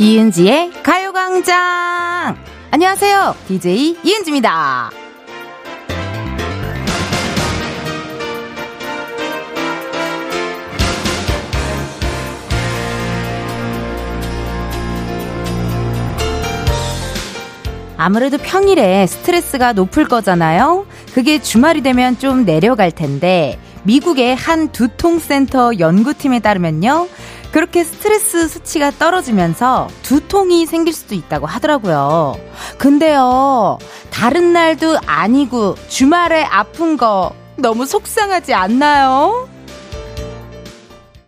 이은지의 가요광장! 안녕하세요. DJ 이은지입니다. 아무래도 평일에 스트레스가 높을 거잖아요? 그게 주말이 되면 좀 내려갈 텐데, 미국의 한 두통센터 연구팀에 따르면요. 그렇게 스트레스 수치가 떨어지면서 두통이 생길 수도 있다고 하더라고요. 근데요, 다른 날도 아니고 주말에 아픈 거 너무 속상하지 않나요?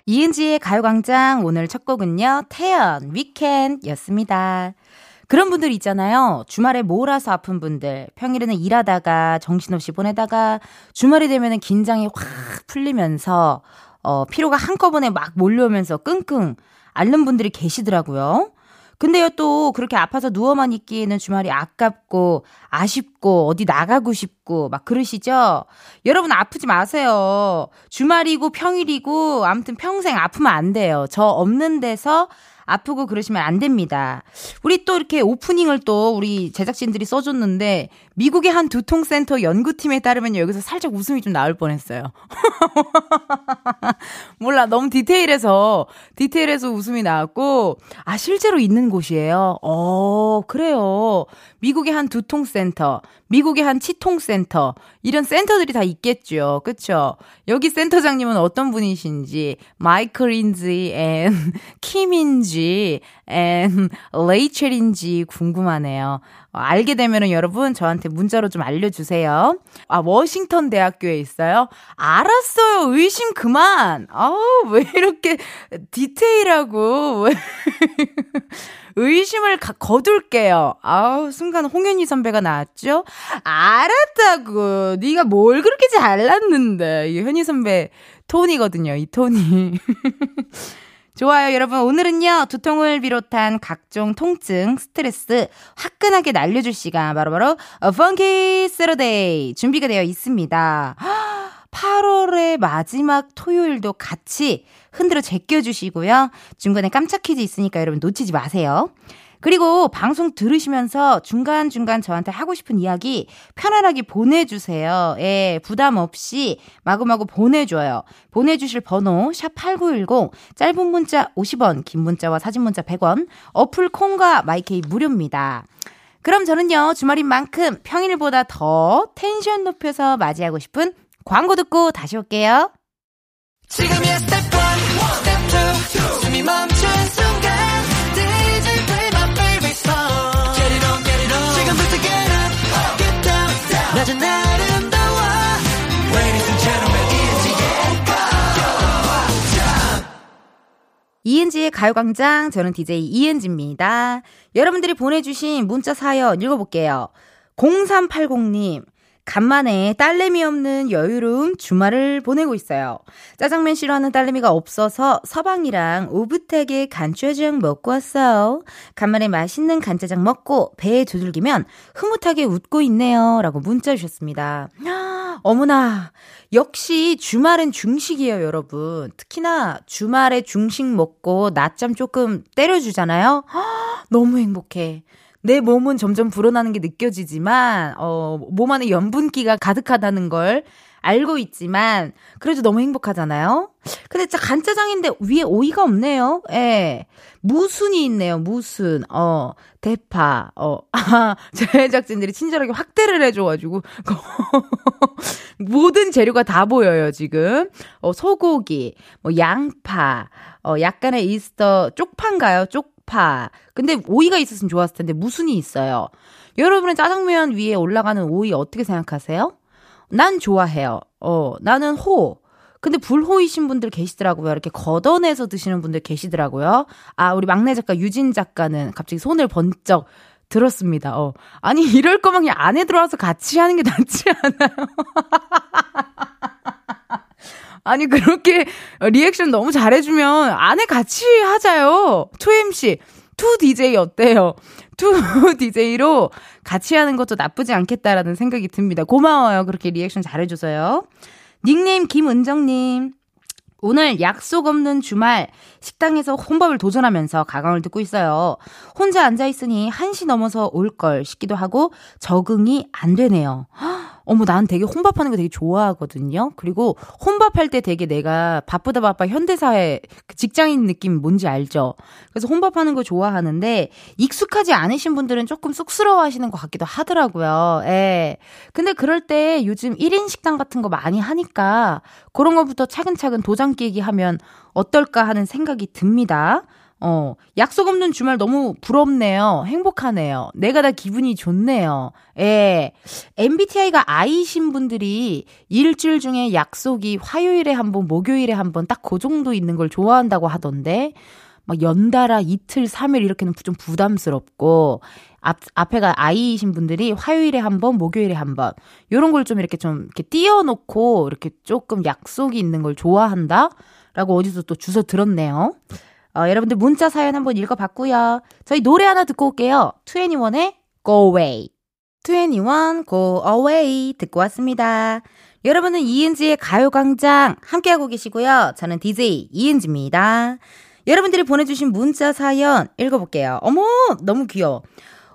이은지의 가요광장 오늘 첫 곡은요, 태연, 위켄 였습니다. 그런 분들 있잖아요. 주말에 몰아서 아픈 분들. 평일에는 일하다가 정신없이 보내다가 주말이 되면 긴장이 확 풀리면서 어, 피로가 한꺼번에 막 몰려오면서 끙끙 앓는 분들이 계시더라고요. 근데요, 또 그렇게 아파서 누워만 있기에는 주말이 아깝고 아쉽고 어디 나가고 싶고 막 그러시죠? 여러분 아프지 마세요. 주말이고 평일이고 아무튼 평생 아프면 안 돼요. 저 없는 데서 아프고 그러시면 안 됩니다. 우리 또 이렇게 오프닝을 또 우리 제작진들이 써줬는데 미국의 한 두통센터 연구팀에 따르면 여기서 살짝 웃음이 좀 나올 뻔했어요. 몰라 너무 디테일해서 디테일해서 웃음이 나왔고 아 실제로 있는 곳이에요. 어 그래요. 미국의 한 두통센터, 미국의 한 치통센터 이런 센터들이 다 있겠죠. 그쵸? 여기 센터장님은 어떤 분이신지 마이클인지 앤 킴인지 앤 레이첼인지 궁금하네요. 어, 알게 되면은 여러분 저한테 문자로 좀 알려주세요. 아, 워싱턴 대학교에 있어요? 알았어요. 의심 그만. 아우, 왜 이렇게 디테일하고. 의심을 가, 거둘게요. 아우, 순간 홍현희 선배가 나왔죠? 알았다고. 네가 뭘 그렇게 잘났는데. 이 현희 선배 톤이거든요. 이 톤이. 좋아요, 여러분. 오늘은요, 두통을 비롯한 각종 통증, 스트레스 화끈하게 날려줄 시간, 바로바로, 펑키 세러데이 준비가 되어 있습니다. 8월의 마지막 토요일도 같이 흔들어 제껴주시고요. 중간에 깜짝 퀴즈 있으니까 여러분 놓치지 마세요. 그리고 방송 들으시면서 중간중간 저한테 하고 싶은 이야기 편안하게 보내주세요. 예, 부담 없이 마구마구 보내줘요. 보내주실 번호, 샵8910, 짧은 문자 50원, 긴 문자와 사진 문자 100원, 어플 콩과 마이케이 무료입니다. 그럼 저는요, 주말인 만큼 평일보다 더 텐션 높여서 맞이하고 싶은 광고 듣고 다시 올게요. 지금이야 스텝 1, 스텝 2, 숨이 멈 이은지의 가요광장 저는 DJ 이은지입니다. 여러분들이 보내주신 문자 사연 읽어볼게요. 0380님 간만에 딸내미 없는 여유로운 주말을 보내고 있어요. 짜장면 싫어하는 딸내미가 없어서 서방이랑 오붓하게 간짜장 먹고 왔어요. 간만에 맛있는 간짜장 먹고 배에 두들기면 흐뭇하게 웃고 있네요. 라고 문자 주셨습니다. 어머나, 역시 주말엔 중식이에요, 여러분. 특히나 주말에 중식 먹고 낮잠 조금 때려주잖아요. 너무 행복해. 내 몸은 점점 불어나는 게 느껴지지만, 어, 몸 안에 염분기가 가득하다는 걸 알고 있지만, 그래도 너무 행복하잖아요? 근데 진짜 간짜장인데 위에 오이가 없네요? 예. 무순이 있네요, 무순. 어, 대파. 어, 아, 제작진들이 친절하게 확대를 해 줘 가지고, 모든 재료가 다 보여요, 지금. 어, 소고기, 뭐, 양파, 어, 약간의 이스터, 쪽파인가요? 쪽 양파. 근데 오이가 있었으면 좋았을 텐데 무순이 있어요. 여러분은 짜장면 위에 올라가는 오이 어떻게 생각하세요? 난 좋아해요. 어, 나는 호. 근데 불호이신 분들 계시더라고요. 이렇게 걷어내서 드시는 분들 계시더라고요. 아, 우리 막내 작가 유진 작가는 갑자기 손을 번쩍 들었습니다. 어. 아니, 이럴 거면 그냥 안에 들어와서 같이 하는 게 낫지 않아요? 아니, 그렇게 리액션 너무 잘해주면 안에 같이 하자요. 2MC, 2DJ 어때요? 2DJ로 같이 하는 것도 나쁘지 않겠다라는 생각이 듭니다. 고마워요. 그렇게 리액션 잘해줘서요. 닉네임 김은정님. 오늘 약속 없는 주말 식당에서 혼밥을 도전하면서 가광을 듣고 있어요. 혼자 앉아 있으니 1시 넘어서 올 걸 싶기도 하고 적응이 안 되네요. 어머, 난 되게 혼밥하는 거 되게 좋아하거든요. 그리고 혼밥할 때 되게 내가 바쁘다 바빠 현대사회 그 직장인 느낌 뭔지 알죠? 그래서 혼밥하는 거 좋아하는데 익숙하지 않으신 분들은 조금 쑥스러워 하시는 것 같기도 하더라고요. 예. 근데 그럴 때 요즘 1인 식당 같은 거 많이 하니까 그런 것부터 차근차근 도장 끼기 하면 어떨까 하는 생각이 듭니다. 어, 약속 없는 주말 너무 부럽네요. 행복하네요. 내가 다 기분이 좋네요. 예. MBTI가 I신 분들이 일주일 중에 약속이 화요일에 한 번, 목요일에 한 번 딱 그 정도 있는 걸 좋아한다고 하던데, 막 연달아 이틀, 3일 이렇게는 좀 부담스럽고, 앞, 앞에가 I이신 분들이 화요일에 한 번, 목요일에 한 번, 요런 걸 좀 이렇게 좀 이렇게 띄워놓고, 이렇게 조금 약속이 있는 걸 좋아한다? 라고 어디서 또 주워 들었네요. 어, 여러분들 문자 사연 한번 읽어봤고요. 저희 노래 하나 듣고 올게요. 21의 Go Away. 21 Go Away 듣고 왔습니다. 여러분은 이은지의 가요광장 함께하고 계시고요. 저는 DJ 이은지입니다. 여러분들이 보내주신 문자 사연 읽어볼게요. 어머, 너무 귀여워.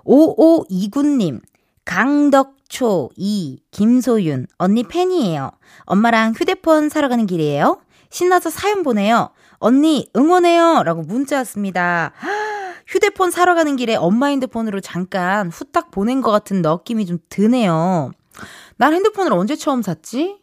5529님, 강덕초, 이, 김소윤, 언니 팬이에요. 엄마랑 휴대폰 사러 가는 길이에요. 신나서 사연 보내요. 언니 응원해요 라고 문자 왔습니다. 휴대폰 사러 가는 길에 엄마 핸드폰으로 잠깐 후딱 보낸 것 같은 느낌이 좀 드네요. 난 핸드폰을 언제 처음 샀지?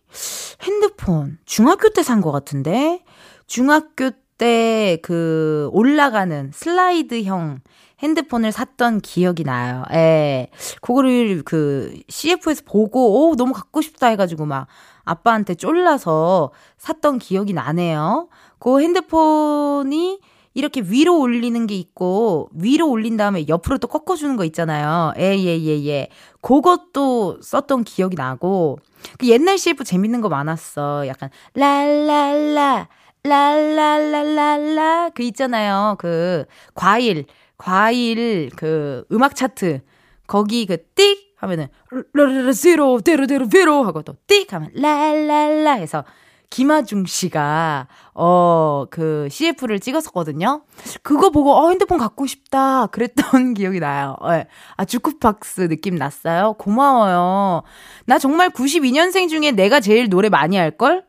핸드폰 중학교 때 산 것 같은데 중학교 때 그 올라가는 슬라이드형 핸드폰을 샀던 기억이 나요. 예. 그거를 그 CF에서 보고 오 너무 갖고 싶다 해가지고 막 아빠한테 쫄라서 샀던 기억이 나네요. 그 핸드폰이 이렇게 위로 올리는 게 있고 위로 올린 다음에 옆으로 또 꺾어주는 거 있잖아요. 예예예 예, 예, 예. 그것도 썼던 기억이 나고 그 옛날 CF 재밌는 거 많았어. 약간 랄랄라 랄랄랄랄라 그 있잖아요. 그 과일 과일 그 음악 차트 거기 그 띡 하면은 르르르 제로 데르데르 베로 하고 또 띡 하면 랄랄라 해서 김아중 씨가 어 그 CF를 찍었었거든요. 그거 보고 어 핸드폰 갖고 싶다 그랬던 기억이 나요. 네. 아 주쿠박스 느낌 났어요. 고마워요. 나 정말 92년생 중에 내가 제일 노래 많이 할 걸?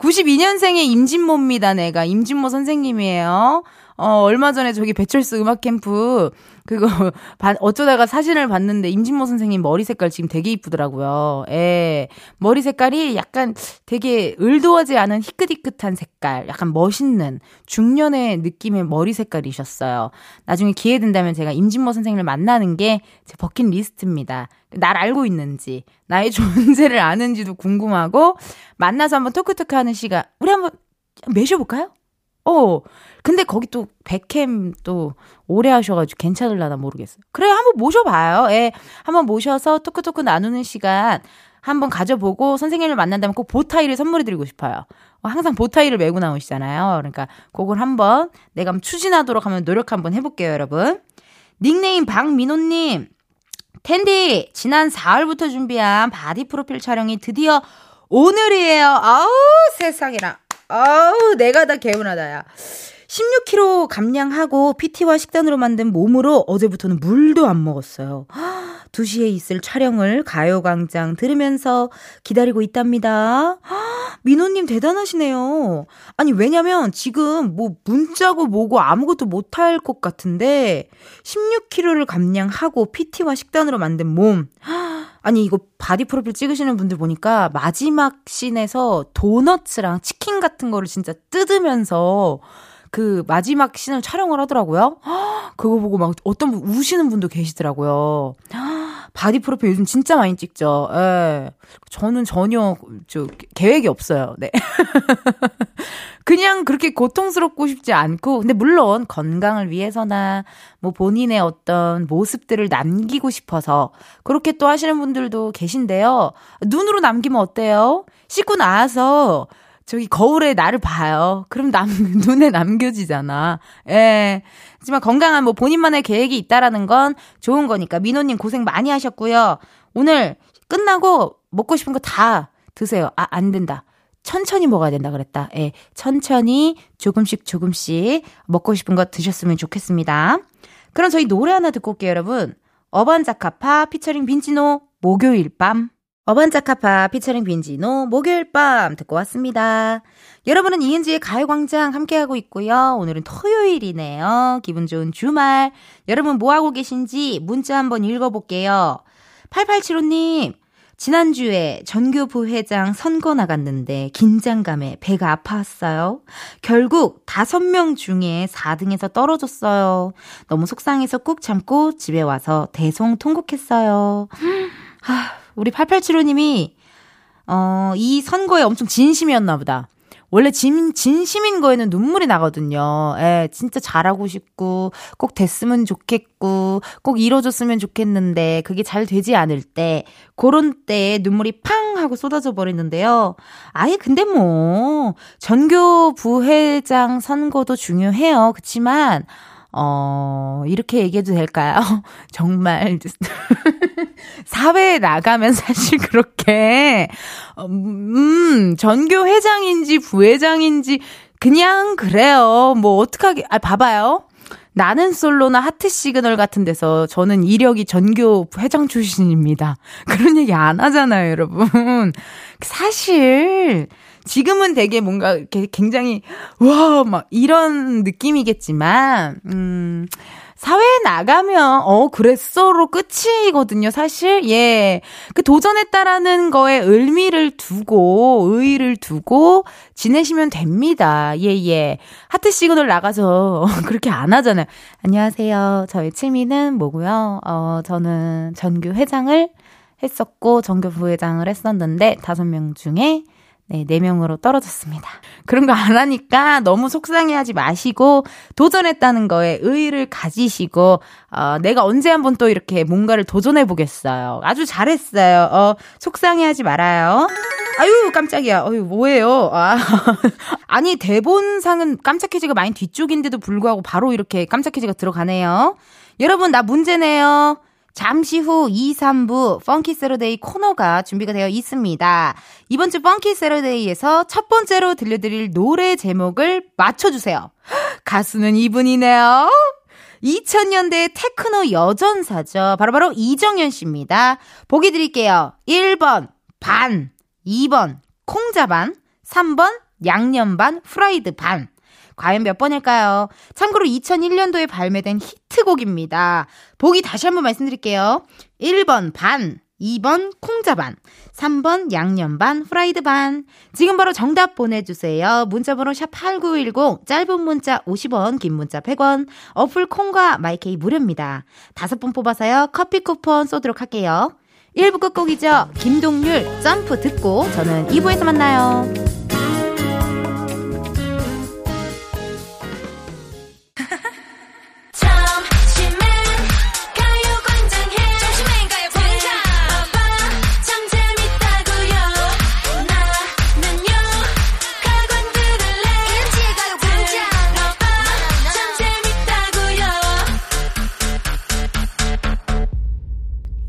92년생의 임진모입니다. 내가 임진모 선생님이에요. 어, 얼마 전에 저기 배철수 음악 캠프 그거 어쩌다가 사진을 봤는데 임진모 선생님 머리 색깔 지금 되게 이쁘더라고요. 예. 머리 색깔이 약간 되게 을도하지 않은 희끗희끗한 색깔, 약간 멋있는 중년의 느낌의 머리 색깔이셨어요. 나중에 기회 된다면 제가 임진모 선생님을 만나는 게 제 버킷 리스트입니다. 날 알고 있는지, 나의 존재를 아는지도 궁금하고 만나서 한번 토크토크 하는 시간 우리 한번 매셔 볼까요? 어, 근데 거기 또 백캠 또 오래 하셔가지고 괜찮을라나 모르겠어요. 그래, 한번 모셔봐요. 예, 한번 모셔서 토크토크 나누는 시간 한번 가져보고 선생님을 만난다면 꼭 보타이를 선물해드리고 싶어요. 어, 항상 보타이를 메고 나오시잖아요. 그러니까 그걸 한번 내가 추진하도록 하면 노력 한번 해볼게요, 여러분. 닉네임 박민호님. 텐디, 지난 4월부터 준비한 바디 프로필 촬영이 드디어 오늘이에요. 아우, 세상에나. 아우, 내가 다 개운하다, 야. 16kg 감량하고 PT와 식단으로 만든 몸으로 어제부터는 물도 안 먹었어요. 2시에 있을 촬영을 가요광장 들으면서 기다리고 있답니다. 민호님 대단하시네요. 아니, 왜냐면 지금 뭐 문자고 뭐고 아무것도 못할 것 같은데 16kg를 감량하고 PT와 식단으로 만든 몸. 아니 이거 바디 프로필 찍으시는 분들 보니까 마지막 씬에서 도너츠랑 치킨 같은 거를 진짜 뜯으면서 그 마지막 씬을 촬영을 하더라고요. 그거 보고 막 어떤 분 우시는 분도 계시더라고요. 바디 프로필 요즘 진짜 많이 찍죠. 예. 저는 전혀 저 계획이 없어요. 네. 그냥 그렇게 고통스럽고 싶지 않고 근데 물론 건강을 위해서나 뭐 본인의 어떤 모습들을 남기고 싶어서 그렇게 또 하시는 분들도 계신데요. 눈으로 남기면 어때요? 씻고 나와서 저기 거울에 나를 봐요. 그럼 남, 눈에 남겨지잖아. 예. 하지만 건강한 뭐 본인만의 계획이 있다라는 건 좋은 거니까. 민호님 고생 많이 하셨고요. 오늘 끝나고 먹고 싶은 거 다 드세요. 아, 안 된다. 천천히 먹어야 된다 그랬다. 예, 천천히 조금씩 조금씩 먹고 싶은 거 드셨으면 좋겠습니다. 그럼 저희 노래 하나 듣고 올게요, 여러분. 어반자카파 피처링 빈지노 목요일 밤. 어반자카파 피처링 빈지노 목요일 밤 듣고 왔습니다. 여러분은 이은지의 가요광장 함께하고 있고요. 오늘은 토요일이네요. 기분 좋은 주말. 여러분 뭐하고 계신지 문자 한번 읽어볼게요. 8875님, 지난주에 전교 부회장 선거 나갔는데 긴장감에 배가 아팠어요. 결국 5명 중에 4등에서 떨어졌어요. 너무 속상해서 꾹 참고 집에 와서 대성통곡했어요. 하, 우리 8875님이 어, 이 선거에 엄청 진심이었나 보다. 원래 진, 진심인 거에는 눈물이 나거든요. 예, 진짜 잘하고 싶고, 꼭 됐으면 좋겠고, 꼭 이뤄졌으면 좋겠는데, 그게 잘 되지 않을 때, 그런 때에 눈물이 팡! 하고 쏟아져 버리는데요. 아예 근데 뭐, 전교 부회장 선거도 중요해요. 그치만, 어, 이렇게 얘기해도 될까요? 정말, 사회에 나가면 사실 그렇게, 음, 전교 회장인지 부회장인지, 그냥 그래요. 뭐, 어떡하게, 아, 봐봐요. 나는 솔로나 하트 시그널 같은 데서 저는 이력이 전교 회장 출신입니다. 그런 얘기 안 하잖아요, 여러분. 사실, 지금은 되게 뭔가 이렇게 굉장히 와, 막 이런 느낌이겠지만 음 사회에 나가면 어 그랬어로 끝이거든요. 사실 예. 그 도전했다라는 거에 의미를 두고 의의를 두고 지내시면 됩니다. 예, 예. 하트 시그널 나가서 그렇게 안 하잖아요. 안녕하세요. 저의 취미는 뭐고요? 어 저는 전교 회장을 했었고 전교 부회장을 했었는데 다섯 명 중에 네, 4명으로 떨어졌습니다. 그런 거 안 하니까 너무 속상해 하지 마시고, 도전했다는 거에 의의를 가지시고, 어, 내가 언제 한번 또 이렇게 뭔가를 도전해 보겠어요. 아주 잘했어요. 어, 속상해 하지 말아요. 아유, 깜짝이야. 어유, 뭐예요? 아. 아니, 대본상은 깜짝 퀴즈가 많이 뒤쪽인데도 불구하고 바로 이렇게 깜짝 퀴즈가 들어가네요. 여러분, 나 문제네요. 잠시 후 2, 3부 Funky Saturday 코너가 준비가 되어 있습니다. 이번 주 Funky Saturday에서 첫 번째로 들려드릴 노래 제목을 맞춰주세요. 가수는 이분이네요. 2000년대 테크노 여전사죠. 바로바로 바로 이정현 씨입니다. 보기 드릴게요. 1번 반, 2번 콩자반, 3번 양념반, 프라이드 반. 과연 몇 번일까요? 참고로 2001년도에 발매된 히트곡입니다. 보기 다시 한번 말씀드릴게요. 1번 반, 2번 콩자 반, 3번 양념 반, 프라이드 반. 지금 바로 정답 보내주세요. 문자번호 샵8910, 짧은 문자 50원, 긴 문자 100원, 어플 콩과 마이케이 무료입니다. 다섯 분 뽑아서요. 커피 쿠폰 쏘도록 할게요. 1부 끝곡이죠. 김동률, 점프 듣고 저는 2부에서 만나요.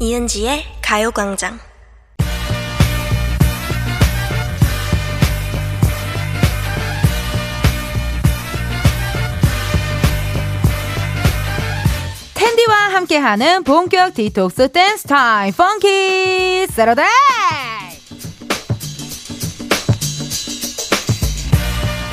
이은지의 가요광장. 텐디와 함께하는 본격 디톡스 댄스 타임 Funky Saturday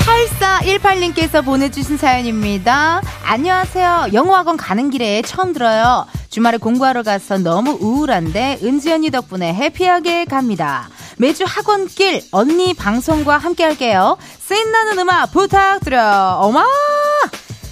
8418님께서 보내주신 사연입니다. 안녕하세요. 영어학원 가는 길에 처음 들어요. 주말에 공부하러 가서 너무 우울한데 은지 언니 덕분에 happy하게 갑니다. 매주 학원길 언니 방송과 함께 할게요. 신나는 음악 부탁드려요. 어마!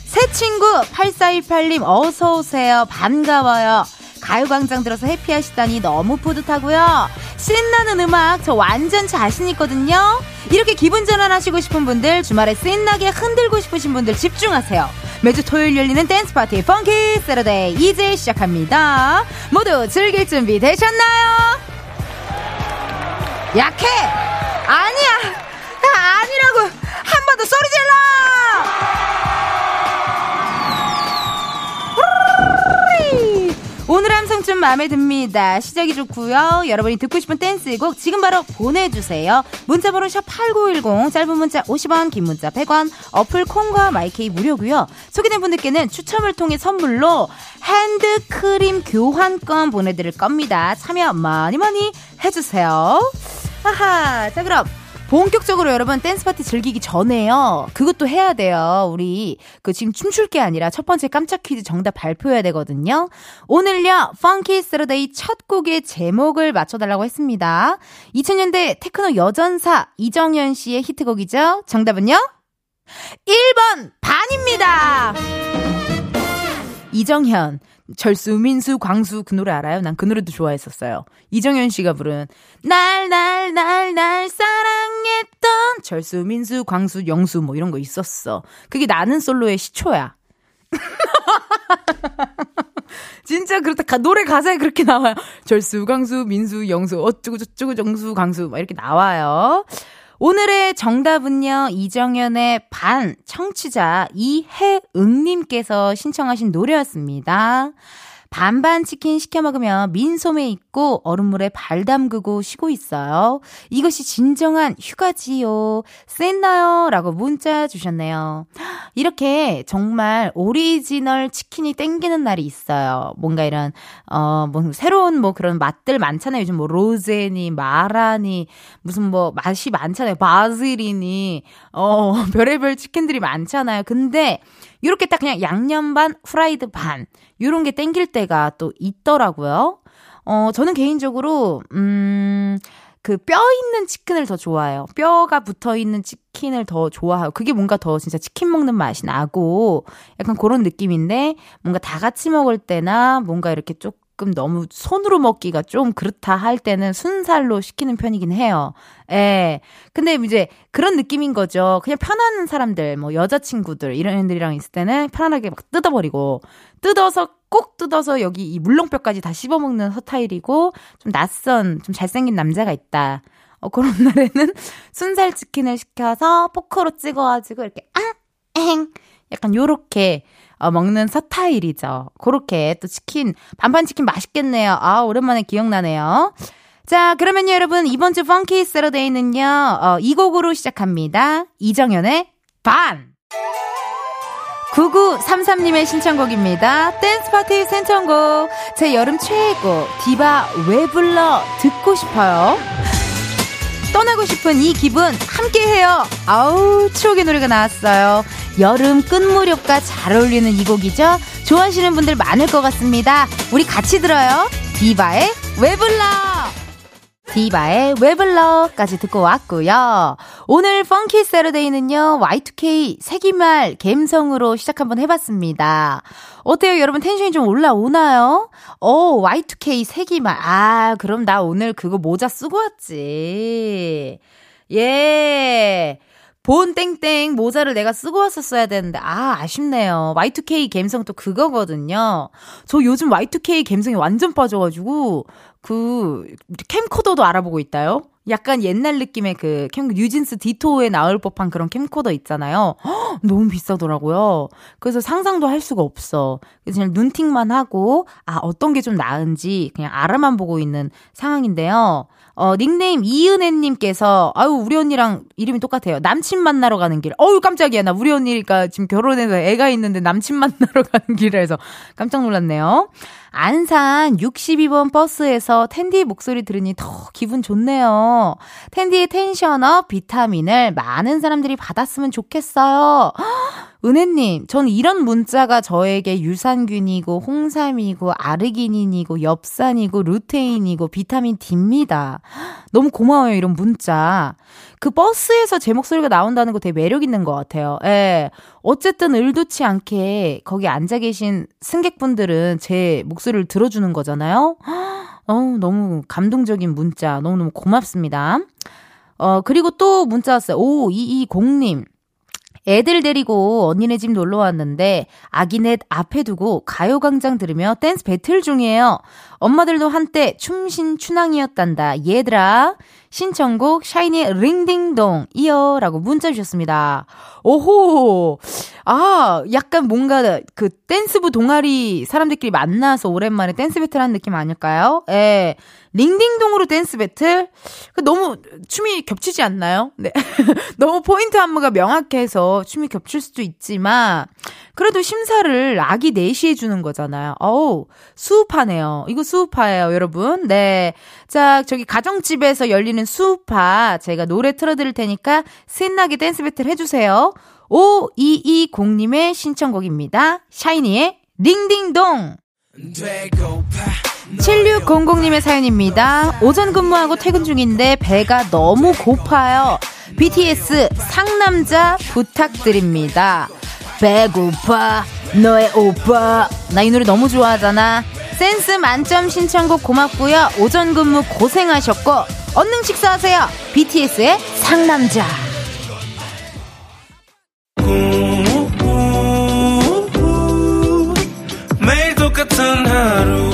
새 친구 8418님 어서오세요. 반가워요. 가요광장 들어서 happy하시다니 너무 뿌듯하고요. 신나는 음악 저 완전 자신 있거든요. 이렇게 기분 전환하시고 싶은 분들 주말에 신나게 흔들고 싶으신 분들 집중하세요. 매주 토요일 열리는 댄스 파티 Funky Saturday 이제 시작합니다. 모두 즐길 준비 되셨나요? 약해! 아니야! 아니라고! 한 번 더 소리 질러! 오늘 함성 중좀 마음에 듭니다. 시작이 좋고요. 여러분이 듣고 싶은 댄스곡 지금 바로 보내주세요. 문자번호 샵 8910 짧은 문자 50원 긴 문자 100원 어플 콩과 마이케이 무료고요. 소개된 분들께는 추첨을 통해 선물로 핸드크림 교환권 보내드릴 겁니다. 참여 많이 많이 해주세요. 하하 자 그럼 본격적으로 여러분 댄스 파티 즐기기 전에요. 그것도 해야 돼요. 우리 그 지금 춤출 게 아니라 첫 번째 깜짝 퀴즈 정답 발표해야 되거든요. 오늘요. Funky Saturday 첫 곡의 제목을 맞춰 달라고 했습니다. 2000년대 테크노 여전사 이정현 씨의 히트곡이죠. 정답은요? 1번 반입니다. 이정현 절수, 민수, 광수 그 노래 알아요? 난 그 노래도 좋아했었어요. 이정현 씨가 부른 날, 날, 날, 날 사랑했던 절수, 민수, 광수, 영수 뭐 이런 거 있었어. 그게 나는 솔로의 시초야. 진짜 그렇다. 노래 가사에 그렇게 나와요. 절수, 광수, 민수, 영수, 어쩌고 저쩌고 정수, 광수 막 이렇게 나와요. 오늘의 정답은요, 이정현의 반 청취자 이혜응님께서 신청하신 노래였습니다. 반반 치킨 시켜 먹으면 민소매 입고 얼음물에 발 담그고 쉬고 있어요. 이것이 진정한 휴가지요. 쎘나요? 라고 문자 주셨네요. 이렇게 정말 오리지널 치킨이 땡기는 날이 있어요. 뭔가 이런, 어, 뭐, 새로운 뭐 그런 맛들 많잖아요. 요즘 뭐 로제니, 마라니, 무슨 뭐 맛이 많잖아요. 바질이니, 어, 별의별 치킨들이 많잖아요. 근데 이렇게 딱 그냥 양념 반, 프라이드 반, 요런 게 땡길 때가 또 있더라고요. 어, 저는 개인적으로, 음, 그 뼈 있는 치킨을 더 좋아해요. 뼈가 붙어 있는 치킨을 더 좋아해요. 그게 뭔가 더 진짜 치킨 먹는 맛이 나고 약간 그런 느낌인데 뭔가 다 같이 먹을 때나 뭔가 이렇게 좀 조금 너무 손으로 먹기가 좀 그렇다 할 때는 순살로 시키는 편이긴 해요. 예. 근데 이제 그런 느낌인 거죠. 그냥 편한 사람들, 뭐 여자친구들, 이런 애들이랑 있을 때는 편안하게 막 뜯어버리고, 뜯어서 꼭 뜯어서 여기 이 물렁뼈까지 다 씹어먹는 스타일이고, 좀 낯선, 좀 잘생긴 남자가 있다. 어, 그런 날에는 순살 치킨을 시켜서 포크로 찍어가지고 이렇게, 아, 엥! 약간 요렇게 어, 먹는 서타일이죠. 그렇게 또 치킨, 반반 치킨 맛있겠네요. 아, 오랜만에 기억나네요. 자, 그러면요, 여러분. 이번 주 Funky Saturday는요, 어, 이 곡으로 시작합니다. 이정현의 반! 9933님의 신청곡입니다. 댄스 파티 신청곡. 제 여름 최애곡, 디바 왜 불러 듣고 싶어요. 떠나고 싶은 이 기분 함께해요. 아우 추억의 노래가 나왔어요. 여름 끝무렵과 잘 어울리는 이 곡이죠. 좋아하시는 분들 많을 것 같습니다. 우리 같이 들어요. 디바의 왜 불러. 디바의 웨블러까지 듣고 왔고요. 오늘 펑키 세러데이는요. Y2K 세기말 갬성으로 시작 한번 해봤습니다. 어때요? 여러분 텐션이 좀 올라오나요? 어, Y2K 세기말. 아, 그럼 나 오늘 그거 모자 쓰고 왔지. 예. 본 땡땡 모자를 내가 쓰고 왔었어야 되는데 아 아쉽네요. Y2K 갬성 또 그거거든요. 저 요즘 Y2K 갬성이 완전 빠져가지고 그 캠코더도 알아보고 있다요. 약간 옛날 느낌의 그 캠, 뉴진스 디토에 나올 법한 그런 캠코더 있잖아요. 허, 너무 비싸더라고요. 그래서 상상도 할 수가 없어. 그래서 그냥 눈팅만 하고, 아, 어떤 게 좀 나은지 그냥 알아만 보고 있는 상황인데요. 어, 닉네임 이은혜님께서, 아유, 우리 언니랑 이름이 똑같아요. 남친 만나러 가는 길. 어우, 깜짝이야. 나 우리 언니가 지금 결혼해서 애가 있는데 남친 만나러 가는 길에서 깜짝 놀랐네요. 안산 62번 버스에서 텐디 목소리 들으니 더 기분 좋네요. 텐디의 텐션업 비타민을 많은 사람들이 받았으면 좋겠어요. 은혜님, 전 이런 문자가 저에게 유산균이고, 홍삼이고, 아르기닌이고, 엽산이고, 루테인이고, 비타민 D입니다. 너무 고마워요, 이런 문자. 그 버스에서 제 목소리가 나온다는 거 되게 매력 있는 것 같아요. 예. 어쨌든 의도치 않게 거기 앉아 계신 승객분들은 제 목소리를 들어주는 거잖아요. 어, 너무 감동적인 문자. 너무너무 고맙습니다. 어, 그리고 또 문자 왔어요. 5220님. 애들 데리고 언니네 집 놀러 왔는데 아기넷 앞에 두고 가요광장 들으며 댄스 배틀 중이에요. 엄마들도 한때 춤신 춘왕이었단다. 얘들아. 신청곡 샤이니의 링딩동 이어 라고 문자 주셨습니다. 오호. 아, 약간 뭔가 그 댄스부 동아리 사람들끼리 만나서 오랜만에 댄스 배틀 하는 느낌 아닐까요? 예. 링딩동으로 댄스 배틀? 그 너무 춤이 겹치지 않나요? 네. 너무 포인트 안무가 명확해서 춤이 겹칠 수도 있지만, 그래도 심사를 아기 넷이 해주는 거잖아요. 어우, 스우파네요. 이거 스우파예요, 여러분. 네. 자, 저기 가정집에서 열리는 스우파. 제가 노래 틀어드릴 테니까 신나게 댄스 배틀 해주세요. 5220님의 신청곡입니다. 샤이니의 링딩동. 7600님의 사연입니다. 오전 근무하고 퇴근 중인데 배가 너무 고파요. BTS 상남자 부탁드립니다. 배고파. 너의 오빠. 나 이 노래 너무 좋아하잖아. 센스 만점 신청곡 고맙고요. 오전 근무 고생하셨고 얼른 식사하세요. BTS의 상남자. 매일 똑같은 하루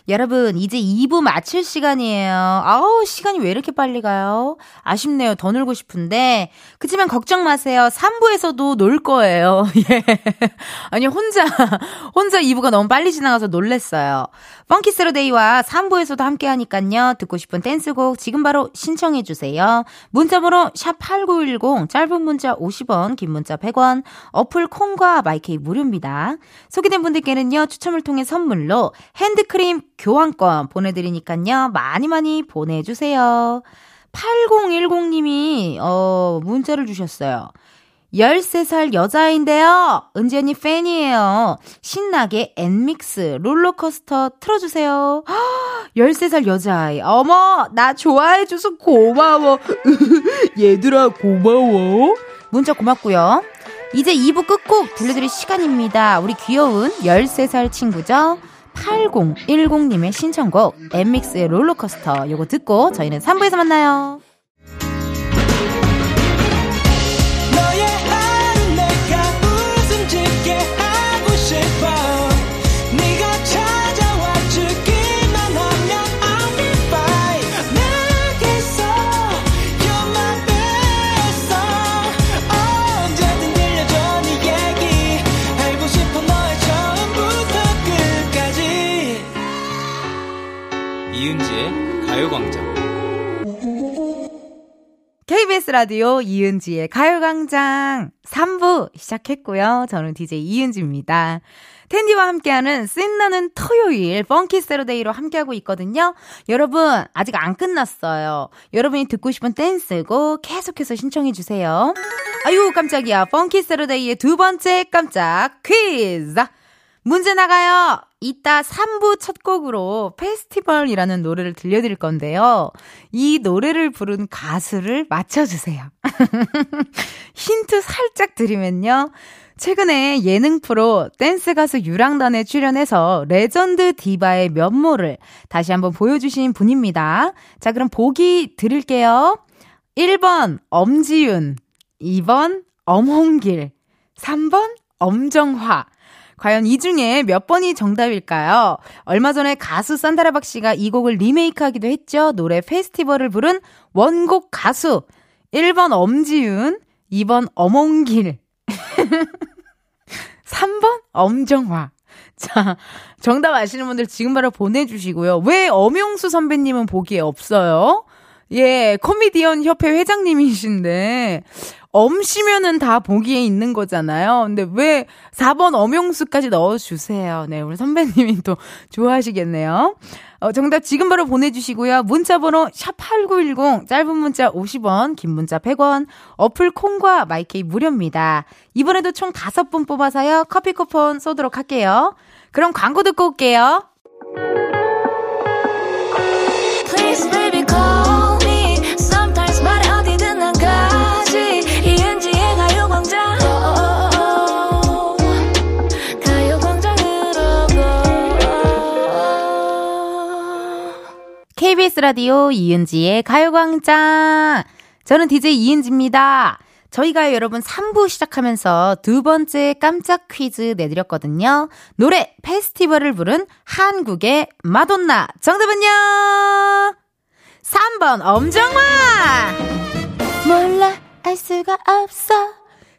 여러분, 이제 2부 마칠 시간이에요. 아우, 시간이 왜 이렇게 빨리 가요? 아쉽네요. 더 놀고 싶은데. 그치만 걱정 마세요. 3부에서도 놀 거예요. 예. 아니, 혼자, 혼자 2부가 너무 빨리 지나가서 놀랬어요. 펑키스로데이와 3부에서도 함께 하니깐요. 듣고 싶은 댄스곡 지금 바로 신청해주세요. 문자번호 샵8910, 짧은 문자 50원, 긴 문자 100원, 어플 콩과 마이케이 무료입니다. 소개된 분들께는요, 추첨을 통해 선물로 핸드크림 교환권 보내드리니까요. 많이 많이 보내주세요. 8010님이, 어, 문자를 주셨어요. 13살 여자인데요. 은지 언니 팬이에요. 신나게 엔믹스 롤러코스터 틀어주세요. 13살 여자아이. 어머, 나 좋아해줘서 고마워. 얘들아, 고마워. 문자 고맙고요. 이제 2부 끝곡 들려드릴 시간입니다. 우리 귀여운 13살 친구죠. 8010님의 신청곡 엠믹스의 롤러코스터 요거 듣고 저희는 3부에서 만나요. KBS 라디오 이은지의 가요광장 3부 시작했고요. 저는 DJ 이은지입니다. 텐디와 함께하는 씬나는 토요일 Funky Saturday로 함께하고 있거든요. 여러분 아직 안 끝났어요. 여러분이 듣고 싶은 댄스곡 계속해서 신청해 주세요. 아유 깜짝이야. Funky Saturday의 두 번째 깜짝 퀴즈. 문제 나가요. 이따 3부 첫 곡으로 페스티벌이라는 노래를 들려드릴 건데요. 이 노래를 부른 가수를 맞춰주세요. 힌트 살짝 드리면요. 최근에 예능 프로 댄스 가수 유랑단에 출연해서 레전드 디바의 면모를 다시 한번 보여주신 분입니다. 자, 그럼 보기 드릴게요. 1번 엄지윤, 2번 엄홍길, 3번 엄정화, 과연 이 중에 몇 번이 정답일까요? 얼마 전에 가수 산다라박 씨가 이 곡을 리메이크하기도 했죠. 노래 페스티벌을 부른 원곡 가수. 1번 엄지윤, 2번 어몽길, 3번 엄정화. 자, 정답 아시는 분들 지금 바로 보내주시고요. 왜 엄용수 선배님은 보기에 없어요? 예, 코미디언 협회 회장님이신데, 엄시면은 다 보기에 있는 거잖아요. 근데 왜 4번 엄용수까지 넣어주세요. 네, 우리 선배님이 또 좋아하시겠네요. 어, 정답 지금 바로 보내주시고요. 문자번호 샵8910, 짧은 문자 50원, 긴 문자 100원, 어플 콩과 마이케이 무료입니다. 이번에도 총 5분 뽑아서요. 커피 쿠폰 쏘도록 할게요. 그럼 광고 듣고 올게요. 라디오 이은지의 가요광장. 저는 DJ 이은지입니다. 저희가 여러분 3부 시작하면서 두 번째 깜짝 퀴즈 내드렸거든요. 노래 페스티벌을 부른 한국의 마돈나. 정답은요? 3번 엄정화! 몰라, 알 수가 없어.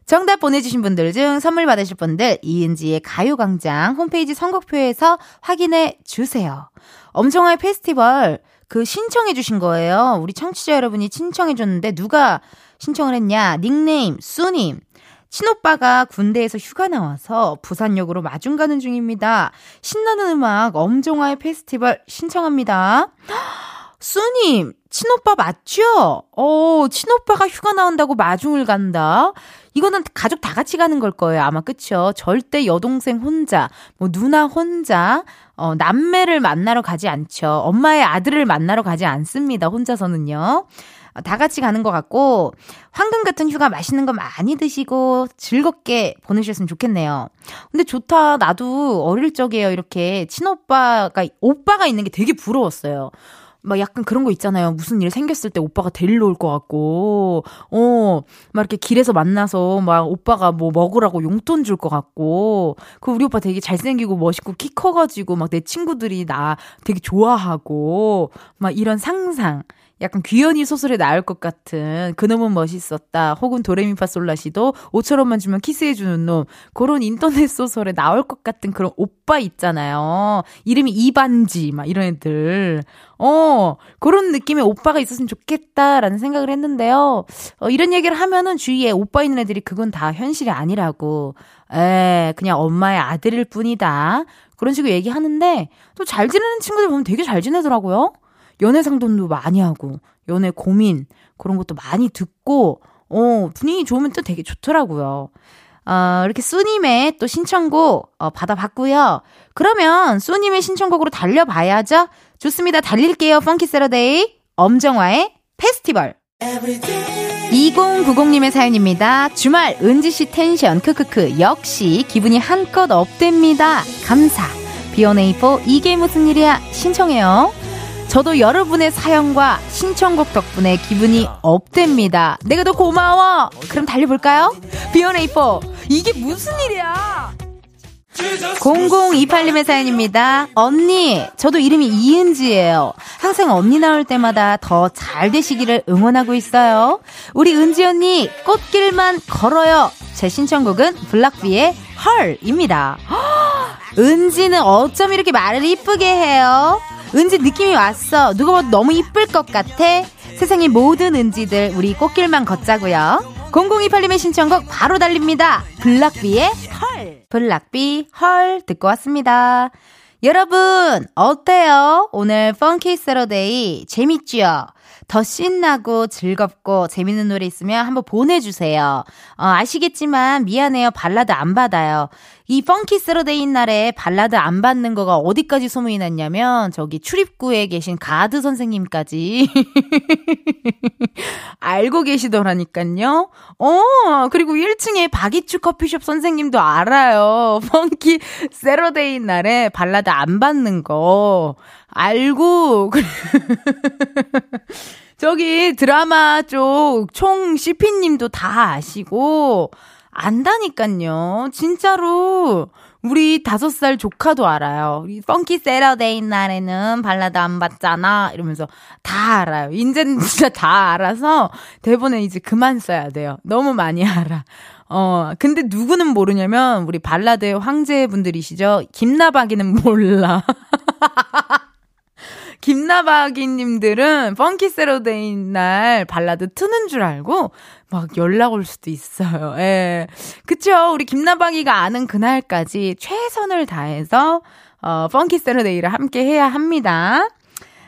정답 보내주신 분들 중 선물 받으실 분들 이은지의 가요광장 홈페이지 선곡표에서 확인해 주세요. 엄정화의 페스티벌 그 신청해 주신 거예요. 우리 청취자 여러분이 신청해 줬는데 누가 신청을 했냐? 닉네임 수님. 친오빠가 군대에서 휴가 나와서 부산역으로 마중 가는 중입니다. 신나는 음악 엄정화의 페스티벌 신청합니다. 수님, 친오빠 맞죠? 어, 친오빠가 휴가 나온다고 마중을 간다? 이거는 가족 다 같이 가는 걸 거예요. 아마 그쵸? 절대 여동생 혼자, 뭐 누나 혼자, 어, 남매를 만나러 가지 않죠. 엄마의 아들을 만나러 가지 않습니다. 혼자서는요. 어, 다 같이 가는 것 같고, 황금 같은 휴가 맛있는 거 많이 드시고 즐겁게 보내셨으면 좋겠네요. 근데 좋다. 나도 어릴 적에요. 이렇게 친오빠가, 오빠가 있는 게 되게 부러웠어요. 막 약간 그런 거 있잖아요. 무슨 일 생겼을 때 오빠가 데리러 올 것 같고, 어, 막 이렇게 길에서 만나서 막 오빠가 뭐 먹으라고 용돈 줄 것 같고, 그 우리 오빠 되게 잘생기고 멋있고 키 커가지고 막 내 친구들이 나 되게 좋아하고, 막 이런 상상. 약간 귀연이 소설에 나올 것 같은 그놈은 멋있었다. 혹은 도레미파솔라시도 5천원만 주면 키스해주는 놈. 그런 인터넷 소설에 나올 것 같은 그런 오빠 있잖아요. 이름이 이반지, 막 이런 애들. 어, 그런 느낌의 오빠가 있었으면 좋겠다라는 생각을 했는데요. 어, 이런 얘기를 하면은 주위에 오빠 있는 애들이 그건 다 현실이 아니라고. 에, 그냥 엄마의 아들일 뿐이다. 그런 식으로 얘기하는데 또 잘 지내는 친구들 보면 되게 잘 지내더라고요. 연애 상담도 많이 하고, 연애 고민, 그런 것도 많이 듣고, 어, 분위기 좋으면 또 되게 좋더라고요. 어, 이렇게 쏘님의 또 신청곡, 어, 받아봤고요. 그러면 쏘님의 신청곡으로 달려봐야죠. 좋습니다. 달릴게요. Funky Saturday. 엄정화의 페스티벌. 2090님의 사연입니다. 주말 은지씨 텐션 크크크 역시 기분이 한껏 up됩니다. 감사. 비오네이포 이게 무슨 일이야 신청해요. 저도 여러분의 사연과 신청곡 덕분에 기분이 업됩니다. 내가 더 고마워. 그럼 달려볼까요? 비오네이포 이게 무슨 일이야? 0028님의 사연입니다. 언니, 저도 이름이 이은지예요. 항상 언니 나올 때마다 더 잘 되시기를 응원하고 있어요. 우리 은지 언니, 꽃길만 걸어요. 제 신청곡은 블락비의 헐입니다. 은지는 어쩜 이렇게 말을 이쁘게 해요? 은지 느낌이 왔어. 누가 봐도 너무 이쁠 것 같아. 세상의 모든 은지들 우리 꽃길만 걷자고요. 0028님의 신청곡 바로 달립니다. 블락비의 헐. 블락비 헐 듣고 왔습니다. 여러분 어때요? 오늘 Funky Saturday 재밌죠? 더 신나고 즐겁고 재밌는 노래 있으면 한번 보내주세요. 어, 아시겠지만 미안해요. 발라드 안 받아요. 이 Funky Saturday 날에 발라드 안 받는 거가 어디까지 소문이 났냐면 저기 출입구에 계신 가드 선생님까지 알고 계시더라니까요. 어, 그리고 1층에 박이추 커피숍 선생님도 알아요. Funky Saturday 날에 발라드 안 받는 거 알고 저기 드라마 쪽 총 CP님도 다 아시고 안다니깐요. 진짜로. 우리 다섯 살 조카도 알아요. 우리 Funky Saturday 날에는 발라드 안 받잖아. 이러면서 다 알아요. 인제는 진짜 다 알아서 대본에 이제 그만 써야 돼요. 너무 많이 알아. 어, 근데 누구는 모르냐면 우리 발라드의 황제분들이시죠. 김나박이는 몰라. 김나박이님들은 Funky Saturday 날 발라드 트는 줄 알고 막 연락 올 수도 있어요. 예. 그쵸. 우리 김나박이가 아는 그날까지 최선을 다해서 어, 펑키 세러데이를 함께 해야 합니다.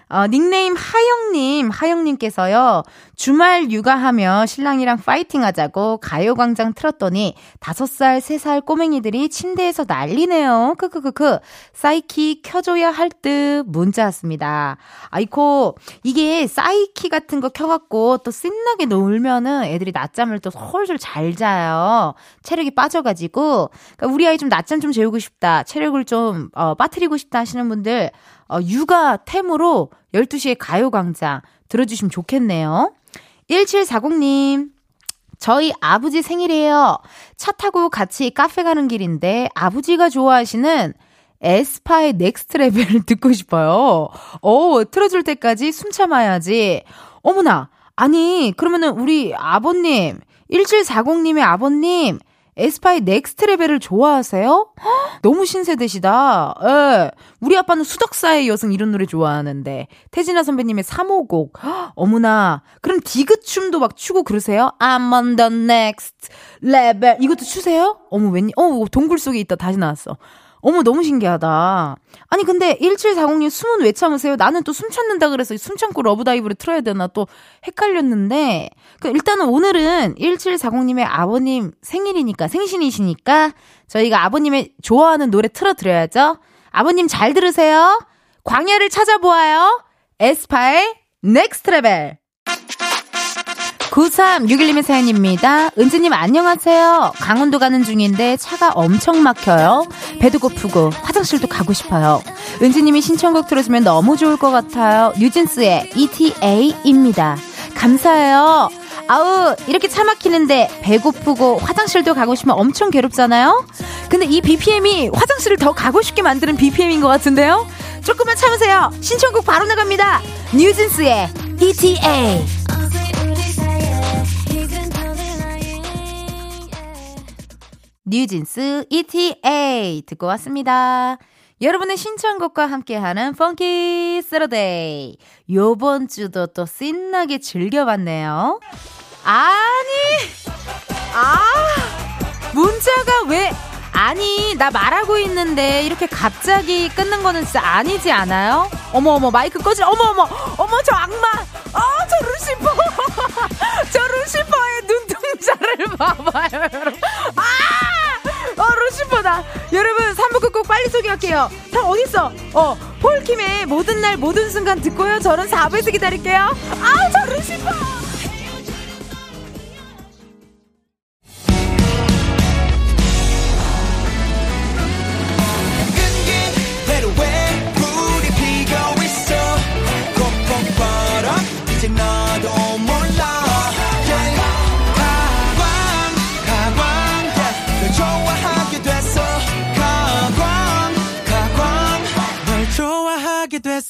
어, 닉네임 하영님, 하영님께서요, 주말 육아하며 신랑이랑 파이팅 하자고 가요광장 틀었더니 다섯 살, 세 살 꼬맹이들이 침대에서 난리네요. 크크크크. 사이키 켜줘야 할 듯 문자 왔습니다. 아이코, 이게 사이키 같은 거 켜갖고 또 신나게 놀면은 애들이 낮잠을 또 훨씬 잘 자요. 체력이 빠져가지고. 그러니까 우리 아이 좀 낮잠 좀 재우고 싶다. 체력을 좀, 어, 빠뜨리고 싶다 하시는 분들, 어, 육아 템으로 12시에 가요광장 들어주시면 좋겠네요. 1740님, 저희 아버지 생일이에요. 차 타고 같이 카페 가는 길인데 아버지가 좋아하시는 에스파의 Next Level을 듣고 싶어요. 어, 틀어줄 때까지 숨 참아야지. 어머나, 아니, 그러면은 우리 아버님, 1740님의 아버님, 에스파의 Next Level을 좋아하세요? 너무 신세대시다. 예. 우리 아빠는 수덕사의 여성 이런 노래 좋아하는데. 태진아 선배님의 사모곡. 어머나. 그럼 디귿춤도 막 추고 그러세요? I'm on the next level. 이것도 추세요? 어머, 웬일. 어, 동굴 속에 있다. 다시 나왔어. 어머, 너무 신기하다. 아니, 근데 1740님 숨은 왜 참으세요? 나는 또 숨 참는다 그래서 숨 참고 LOVE DIVE를 틀어야 되나 또 헷갈렸는데. 그 일단은 오늘은 1740님의 아버님 생일이니까, 생신이시니까 저희가 아버님의 좋아하는 노래 틀어드려야죠. 아버님 잘 들으세요. 광야를 찾아보아요. 에스파의 Next Level. 9361님의 사연입니다. 은지님 안녕하세요. 강원도 가는 중인데 차가 엄청 막혀요. 배도 고프고 화장실도 가고 싶어요. 은지님이 신청곡 들어주면 너무 좋을 것 같아요. 뉴진스의 ETA입니다. 감사해요. 아우 이렇게 차 막히는데 배고프고 화장실도 가고 싶으면 엄청 괴롭잖아요. 근데 이 BPM이 화장실을 더 가고 싶게 만드는 BPM인 것 같은데요. 조금만 참으세요. 신청곡 바로 나갑니다. 뉴진스의 ETA. 뉴진스 ETA 듣고 왔습니다. 여러분의 신청곡과 함께하는 Funky Saturday. 요번 주도 또 신나게 즐겨봤네요. 아니, 아, 문자가 왜, 아니, 나 말하고 있는데 이렇게 갑자기 끊는 거는 진짜 아니지 않아요? 어머, 어머, 마이크 꺼지, 어머, 어머, 어머, 저 악마, 어, 저 루시퍼, 저 루시퍼의 눈 동자를 봐봐요, 여러분. 아! 어, 루시퍼다. 여러분, 3부 끝곡 빨리 소개할게요. 다 어딨어? 어, 폴킴의 모든 날, 모든 순간 듣고요. 저는 4부에서 기다릴게요. 아, 저 루시퍼!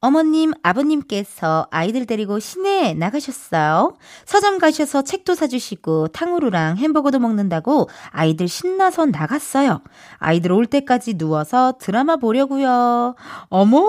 어머님, 아버님께서 아이들 데리고 시내에 나가셨어요. 서점 가셔서 책도 사주시고 탕후루랑 햄버거도 먹는다고 아이들 신나서 나갔어요. 아이들 올 때까지 누워서 드라마 보려고요. 어머,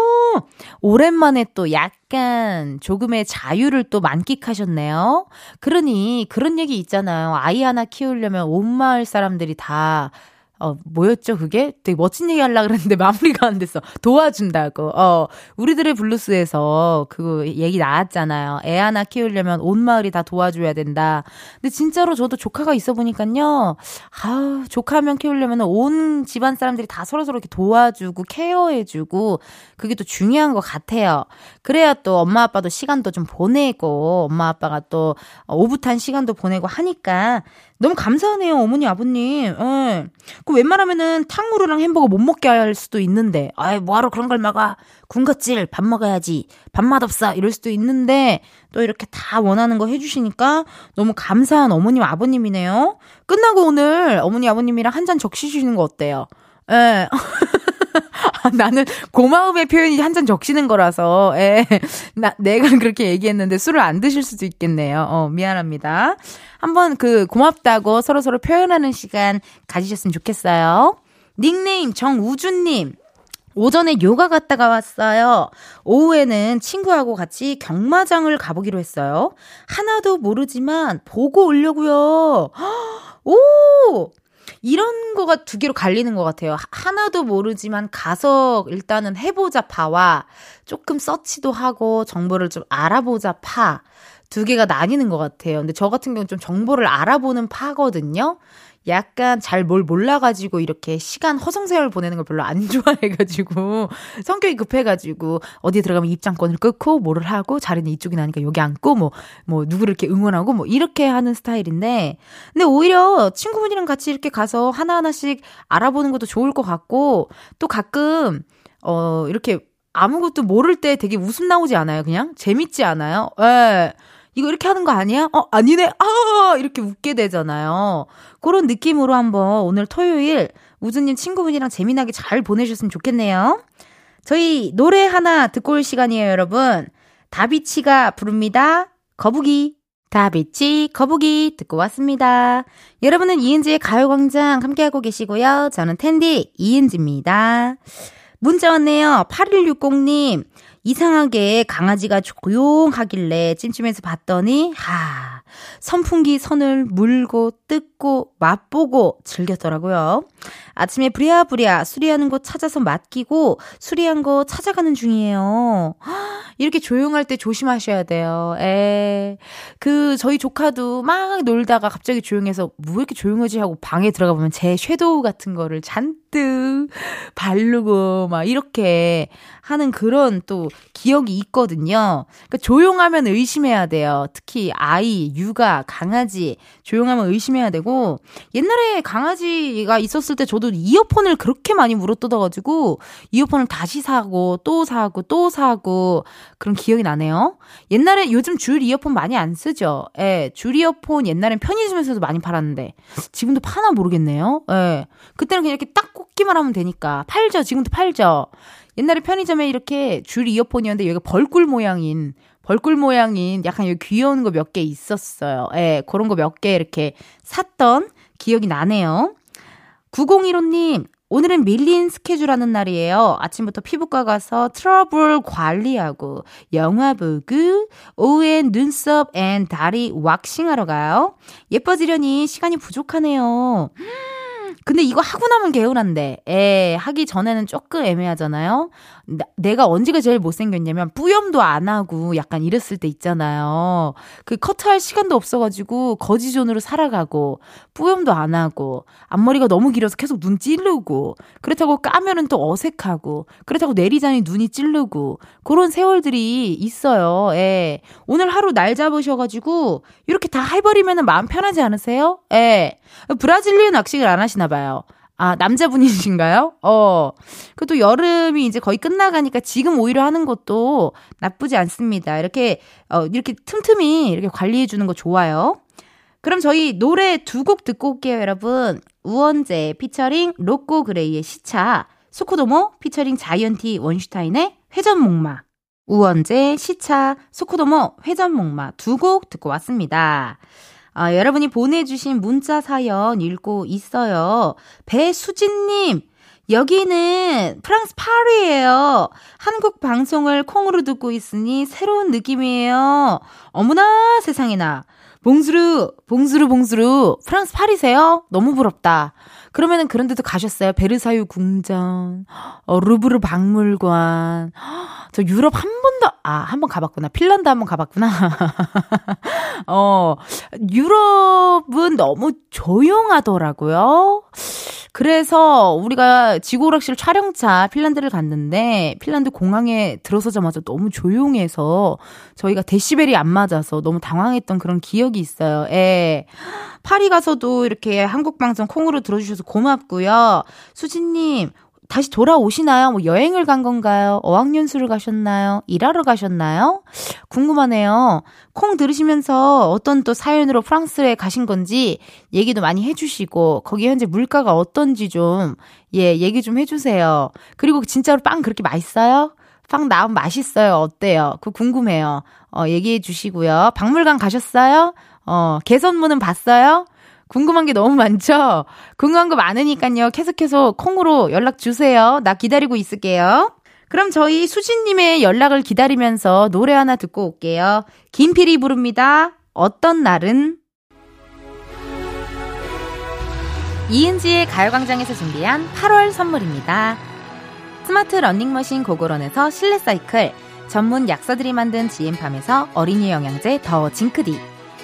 오랜만에 또 약간 조금의 자유를 또 만끽하셨네요. 그러니 그런 얘기 있잖아요. 아이 하나 키우려면 온 마을 사람들이 다 어, 뭐였죠, 그게? 되게 멋진 얘기 하려고 그랬는데 마무리가 안 됐어. 도와준다고. 어, 우리들의 블루스에서 그 얘기 나왔잖아요. 애 하나 키우려면 온 마을이 다 도와줘야 된다. 근데 진짜로 저도 조카가 있어 보니까요. 아우, 조카 면 키우려면 온 집안 사람들이 다 서로서로 이렇게 도와주고 케어해주고 그게 또 중요한 것 같아요. 그래야 또 엄마 아빠도 시간도 좀 보내고 엄마 아빠가 또 오붓한 시간도 보내고 하니까 너무 감사하네요, 어머니, 아버님. 예. 그 웬만하면은 탕후루랑 햄버거 못 먹게 할 수도 있는데, 아이, 뭐하러 그런 걸 막아. 군것질, 밥 먹어야지. 밥맛 없어. 이럴 수도 있는데, 또 이렇게 다 원하는 거 해주시니까 너무 감사한 어머님, 아버님이네요. 끝나고 오늘 어머니, 아버님이랑 한 잔 적시시는 거 어때요? 예. 아, 나는 고마움의 표현이 한 잔 적시는 거라서, 예. 나, 내가 그렇게 얘기했는데 술을 안 드실 수도 있겠네요. 어, 미안합니다. 한번 그 고맙다고 서로 서로 표현하는 시간 가지셨으면 좋겠어요. 닉네임 정우주님. 오전에 요가 갔다가 왔어요. 오후에는 친구하고 같이 경마장을 가보기로 했어요. 하나도 모르지만 보고 오려고요. 오! 이런 거가 두 개로 갈리는 것 같아요. 하나도 모르지만 가서 일단은 해보자 파와 조금 서치도 하고 정보를 좀 알아보자 파. 두 개가 나뉘는 것 같아요. 근데 저 같은 경우는 좀 정보를 알아보는 파거든요. 약간 잘 뭘 몰라가지고 이렇게 시간 허송세월 보내는 걸 별로 안 좋아해가지고 성격이 급해가지고 어디에 들어가면 입장권을 끊고 뭐를 하고 자리는 이쪽이 나니까 여기 앉고 뭐, 뭐 누구를 이렇게 응원하고 뭐 이렇게 하는 스타일인데 근데 오히려 친구분이랑 같이 이렇게 가서 하나하나씩 알아보는 것도 좋을 것 같고 또 가끔 어, 이렇게 아무것도 모를 때 되게 웃음 나오지 않아요, 그냥? 재밌지 않아요? 예. 이거 이렇게 하는 거 아니야? 어, 아니네. 아! 이렇게 웃게 되잖아요. 그런 느낌으로 한번 오늘 토요일 우주님 친구분이랑 재미나게 잘 보내셨으면 좋겠네요. 저희 노래 하나 듣고 올 시간이에요, 여러분. 다비치가 부릅니다. 거북이. 다비치, 거북이 듣고 왔습니다. 여러분은 이은지의 가요광장 함께하고 계시고요. 저는 텐디 이은지입니다. 문자 왔네요. 8160님. 이상하게 강아지가 조용하길래 찜찜해서 봤더니, 하, 선풍기 선을 물고 뜯고 맛보고 즐겼더라고요. 아침에 부랴부랴 수리하는 곳 찾아서 맡기고 수리한 거 찾아가는 중이에요. 이렇게 조용할 때 조심하셔야 돼요. 에. 그 저희 조카도 막 놀다가 갑자기 조용해서 뭐 이렇게 조용하지 하고 방에 들어가 보면 제 섀도우 같은 거를 잔뜩 바르고 막 이렇게 하는 그런 또 기억이 있거든요. 그러니까 조용하면 의심해야 돼요. 특히 아이, 육아, 강아지 조용하면 의심해야 되고 옛날에 강아지가 있었을 때 저도 이어폰을 그렇게 많이 물어뜯어가지고 이어폰을 다시 사고 또 사고 또 사고 그런 기억이 나네요. 옛날에 요즘 줄 이어폰 많이 안 쓰죠. 예, 줄 이어폰 옛날엔 편의점에서도 많이 팔았는데 지금도 파나 모르겠네요. 예, 그때는 그냥 이렇게 딱 꽂기만 하면 되니까 팔죠. 지금도 팔죠. 옛날에 편의점에 이렇게 줄 이어폰이었는데 여기가 벌꿀 모양인 벌꿀 모양인 약간 여기 귀여운 거 몇 개 있었어요. 예, 그런 거 몇 개 이렇게 샀던 기억이 나네요. 9015님, 오늘은 밀린 스케줄 하는 날이에요. 아침부터 피부과 가서 트러블 관리하고 영화 보고 오후엔 눈썹 and 다리 왁싱하러 가요. 예뻐지려니 시간이 부족하네요. 근데 이거 하고 나면 개운한데, 에, 하기 전에는 조금 애매하잖아요? 나, 내가 언제가 제일 못생겼냐면, 뿌염도 안 하고 약간 이랬을 때 있잖아요. 그 커트할 시간도 없어가지고, 거지존으로 살아가고, 뿌염도 안 하고, 앞머리가 너무 길어서 계속 눈 찌르고, 그렇다고 까면은 또 어색하고, 그렇다고 내리자니 눈이 찌르고, 그런 세월들이 있어요. 예. 오늘 하루 날 잡으셔가지고, 이렇게 다 해버리면 마음 편하지 않으세요? 예. 브라질리언 왁싱을 안 하시나 봐요. 아, 남자분이신가요? 어. 그것도 여름이 이제 거의 끝나가니까 지금 오히려 하는 것도 나쁘지 않습니다. 이렇게, 어, 이렇게 틈틈이 이렇게 관리해주는 거 좋아요. 그럼 저희 노래 두 곡 듣고 올게요, 여러분. 우원재 피처링 로꼬 그레이의 시차, 소코도모 피처링 자이언티 원슈타인의 회전목마. 우원재, 시차, 소코도모, 회전목마 두 곡 듣고 왔습니다. 아, 여러분이 보내주신 문자 사연 읽고 있어요. 배수진님, 여기는 프랑스 파리예요. 한국 방송을 콩으로 듣고 있으니 새로운 느낌이에요. 어머나 세상에나. 봉수르, 봉수르, 봉수르. 프랑스 파리세요? 너무 부럽다. 그러면은 그런 데도 가셨어요? 베르사유 궁전, 어, 루브르 박물관. 저 유럽 한 번도, 아, 한 번 가봤구나. 핀란드 한 번 가봤구나. 어, 유럽은 너무 조용하더라고요. 그래서 우리가 지구오락실 촬영차 핀란드를 갔는데 핀란드 공항에 들어서자마자 너무 조용해서 저희가 데시벨이 안 맞아서 너무 당황했던 그런 기억이 있어요. 예. 파리 가서도 이렇게 한국 방송 콩으로 들어주셔서 고맙고요. 수진님 다시 돌아오시나요? 뭐 여행을 간 건가요? 어학연수를 가셨나요? 일하러 가셨나요? 궁금하네요. 콩 들으시면서 어떤 또 사연으로 프랑스에 가신 건지 얘기도 많이 해주시고, 거기 현재 물가가 어떤지 좀, 예, 얘기 좀 해주세요. 그리고 진짜로 빵 그렇게 맛있어요? 빵 나오면 맛있어요. 어때요? 그거 궁금해요. 어, 얘기해 주시고요. 박물관 가셨어요? 어, 개선문은 봤어요? 궁금한 게 너무 많죠? 궁금한 거 많으니까요. 계속해서 콩으로 연락 주세요. 나 기다리고 있을게요. 그럼 저희 수진님의 연락을 기다리면서 노래 하나 듣고 올게요. 김필이 부릅니다. 어떤 날은? 이은지의 가요광장에서 준비한 8월 선물입니다. 스마트 러닝머신 고고런에서 실내 사이클, 전문 약사들이 만든 지엠팜에서 어린이 영양제 더 징크디,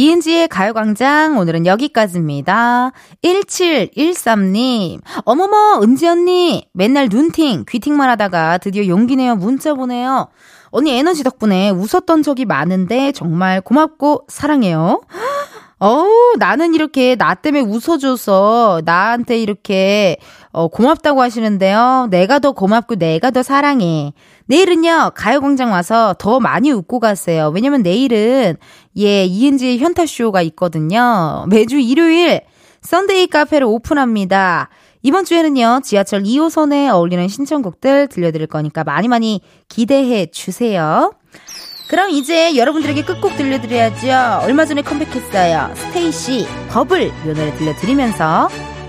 이은지의 가요광장 오늘은 여기까지입니다. 1713님 어머머 은지 언니 맨날 눈팅 귀팅만 하다가 드디어 용기 내어 문자 보내요. 언니 에너지 덕분에 웃었던 적이 많은데 정말 고맙고 사랑해요. 어우, 나는 이렇게 나 때문에 웃어줘서 나한테 이렇게 어, 고맙다고 하시는데요. 내가 더 고맙고 내가 더 사랑해. 내일은요, 가요광장 와서 더 많이 웃고 가세요. 왜냐면 내일은, 예, 이은지의 현타쇼가 있거든요. 매주 일요일, Sunday 카페를 오픈합니다. 이번 주에는요, 지하철 2호선에 어울리는 신청곡들 들려드릴 거니까 많이 많이 기대해 주세요. 그럼 이제 여러분들에게 끝곡 들려드려야죠. 얼마 전에 컴백했어요. 스테이시, 버블, 요 노래 들려드리면서